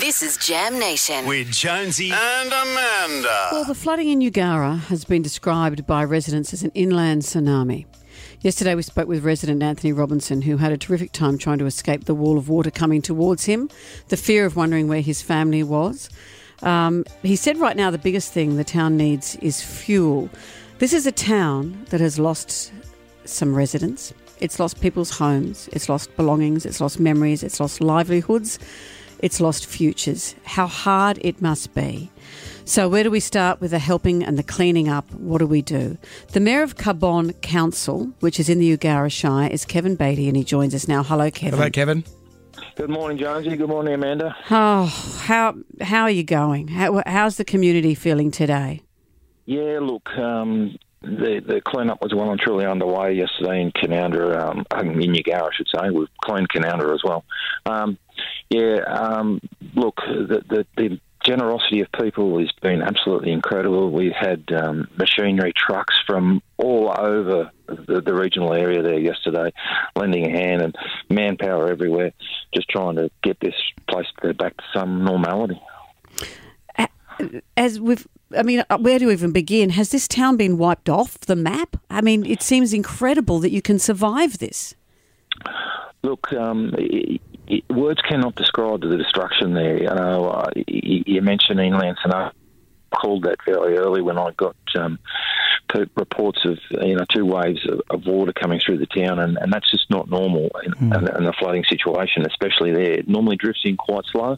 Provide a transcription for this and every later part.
This is Jam Nation. with Jonesy and Amanda. Well, the flooding in Eugowra has been described by residents as an inland tsunami. Yesterday, we spoke with resident Anthony Robinson, who had a terrific time trying to escape the wall of water coming towards him, the fear of wondering where his family was. Um, he said right now the biggest thing the town needs is fuel. This is a town that has lost some residents. It's lost people's homes, it's lost belongings, it's lost memories, it's lost livelihoods, it's lost futures. How hard it must be. So, where do we start with the helping and the cleaning up? What do we do? The Mayor of Cabonne Council, which is in the Eugowra Shire, is Kevin Beatty, and he joins us now. Hello, Kevin. Hello, Kevin. Good morning, Jonesy. Good morning, Amanda. Oh, how how are you going? How, how's the community feeling today? Yeah, look, um, the the clean-up was well and truly underway yesterday in Canowindra, um, in Eugowra, I should say. We've cleaned Canowindra as well. Um, yeah, um, look, the, the, the generosity of people has been absolutely incredible. We've had um, machinery trucks from all over the, the regional area there yesterday, lending a hand, and manpower everywhere, just trying to get this place back to some normality. As we've, I mean, uh, where do we even begin? Has this town been wiped off the map? I mean, it seems incredible that you can survive this. Look, um, it, it, words cannot describe the destruction there. You know, uh, you, you mentioned inland tsunami. Called that very early when I got um, reports of you know two waves of, of water coming through the town, and, and that's just not normal in, in, in a flooding situation, especially there. It normally drifts in quite slow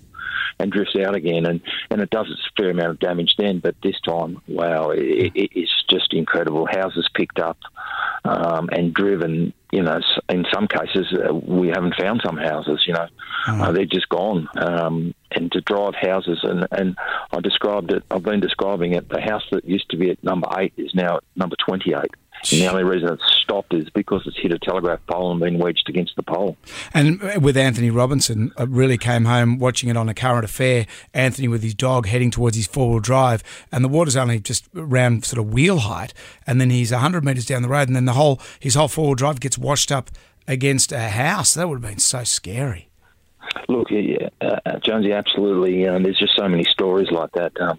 and drifts out again, and, and it does a fair amount of damage then. But this time, wow, it, it, it's just incredible. Houses picked up um, and driven. You know, in some cases, uh, we haven't found some houses. You know, uh, they're just gone. Um, and to drive houses, and, and I described it. I've been describing it. The house that used to be at number eight is now at number twenty-eight. And the only reason it's stopped is because it's hit a telegraph pole and been wedged against the pole. And with Anthony Robinson, I really came home watching it on a current affair. Anthony with his dog heading towards his four wheel drive, and the water's only just around sort of wheel height, and then he's hundred metres down the road, and then the whole his whole four wheel drive gets washed up against a house. That would have been so scary. Look, yeah, uh, Jonesy, absolutely. Um, there's just so many stories like that. Um,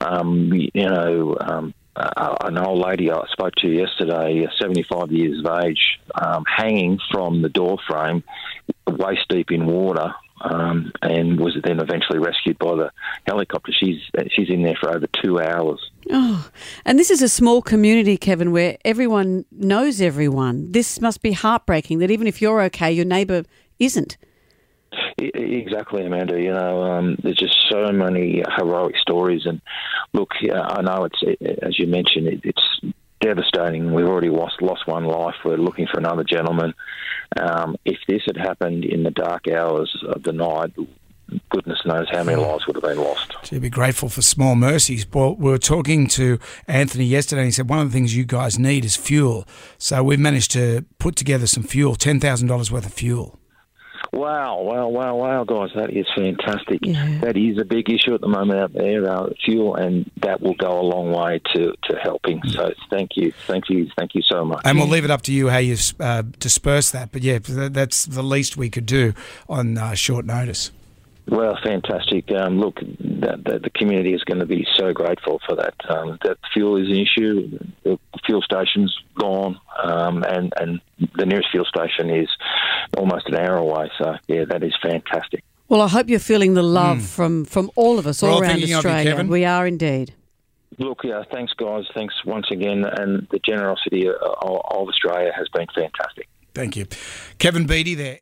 um, you know, um, uh, an old lady I spoke to yesterday, 75 years of age, um, hanging from the door frame, waist deep in water, um, and was then eventually rescued by the helicopter. She's she's in there for over two hours. Oh, and this is a small community, Kevin, where everyone knows everyone. This must be heartbreaking that even if you're okay, your neighbour isn't. Exactly, Amanda. You know, um, there's just so many heroic stories, and look, yeah, I know it's uh, as you mentioned, it, it's devastating. We've already lost lost one life. We're looking for another gentleman. Um, if this had happened in the dark hours of the night, goodness knows how many hmm. lives would have been lost. To be grateful for small mercies. Well, we were talking to Anthony yesterday, and he said one of the things you guys need is fuel. So we've managed to put together some fuel, ten thousand dollars worth of fuel. Wow, wow, wow, wow, guys, that is fantastic. Yeah. That is a big issue at the moment out there, uh, fuel, and that will go a long way to, to helping. So thank you, thank you, thank you so much. And we'll leave it up to you how you uh, disperse that. But yeah, that's the least we could do on uh, short notice. Well, fantastic. Um, look, that, that the community is going to be so grateful for that. Um, that fuel is an issue. The fuel station's gone, um, and and the nearest fuel station is almost an hour away. So yeah, that is fantastic. Well, I hope you're feeling the love from, from all of us We're all all around thinking of you, Australia. Kevin. we are indeed. Look, yeah, thanks, guys. Thanks once again, and the generosity of, of Australia has been fantastic. Thank you, Kevin Beatty there.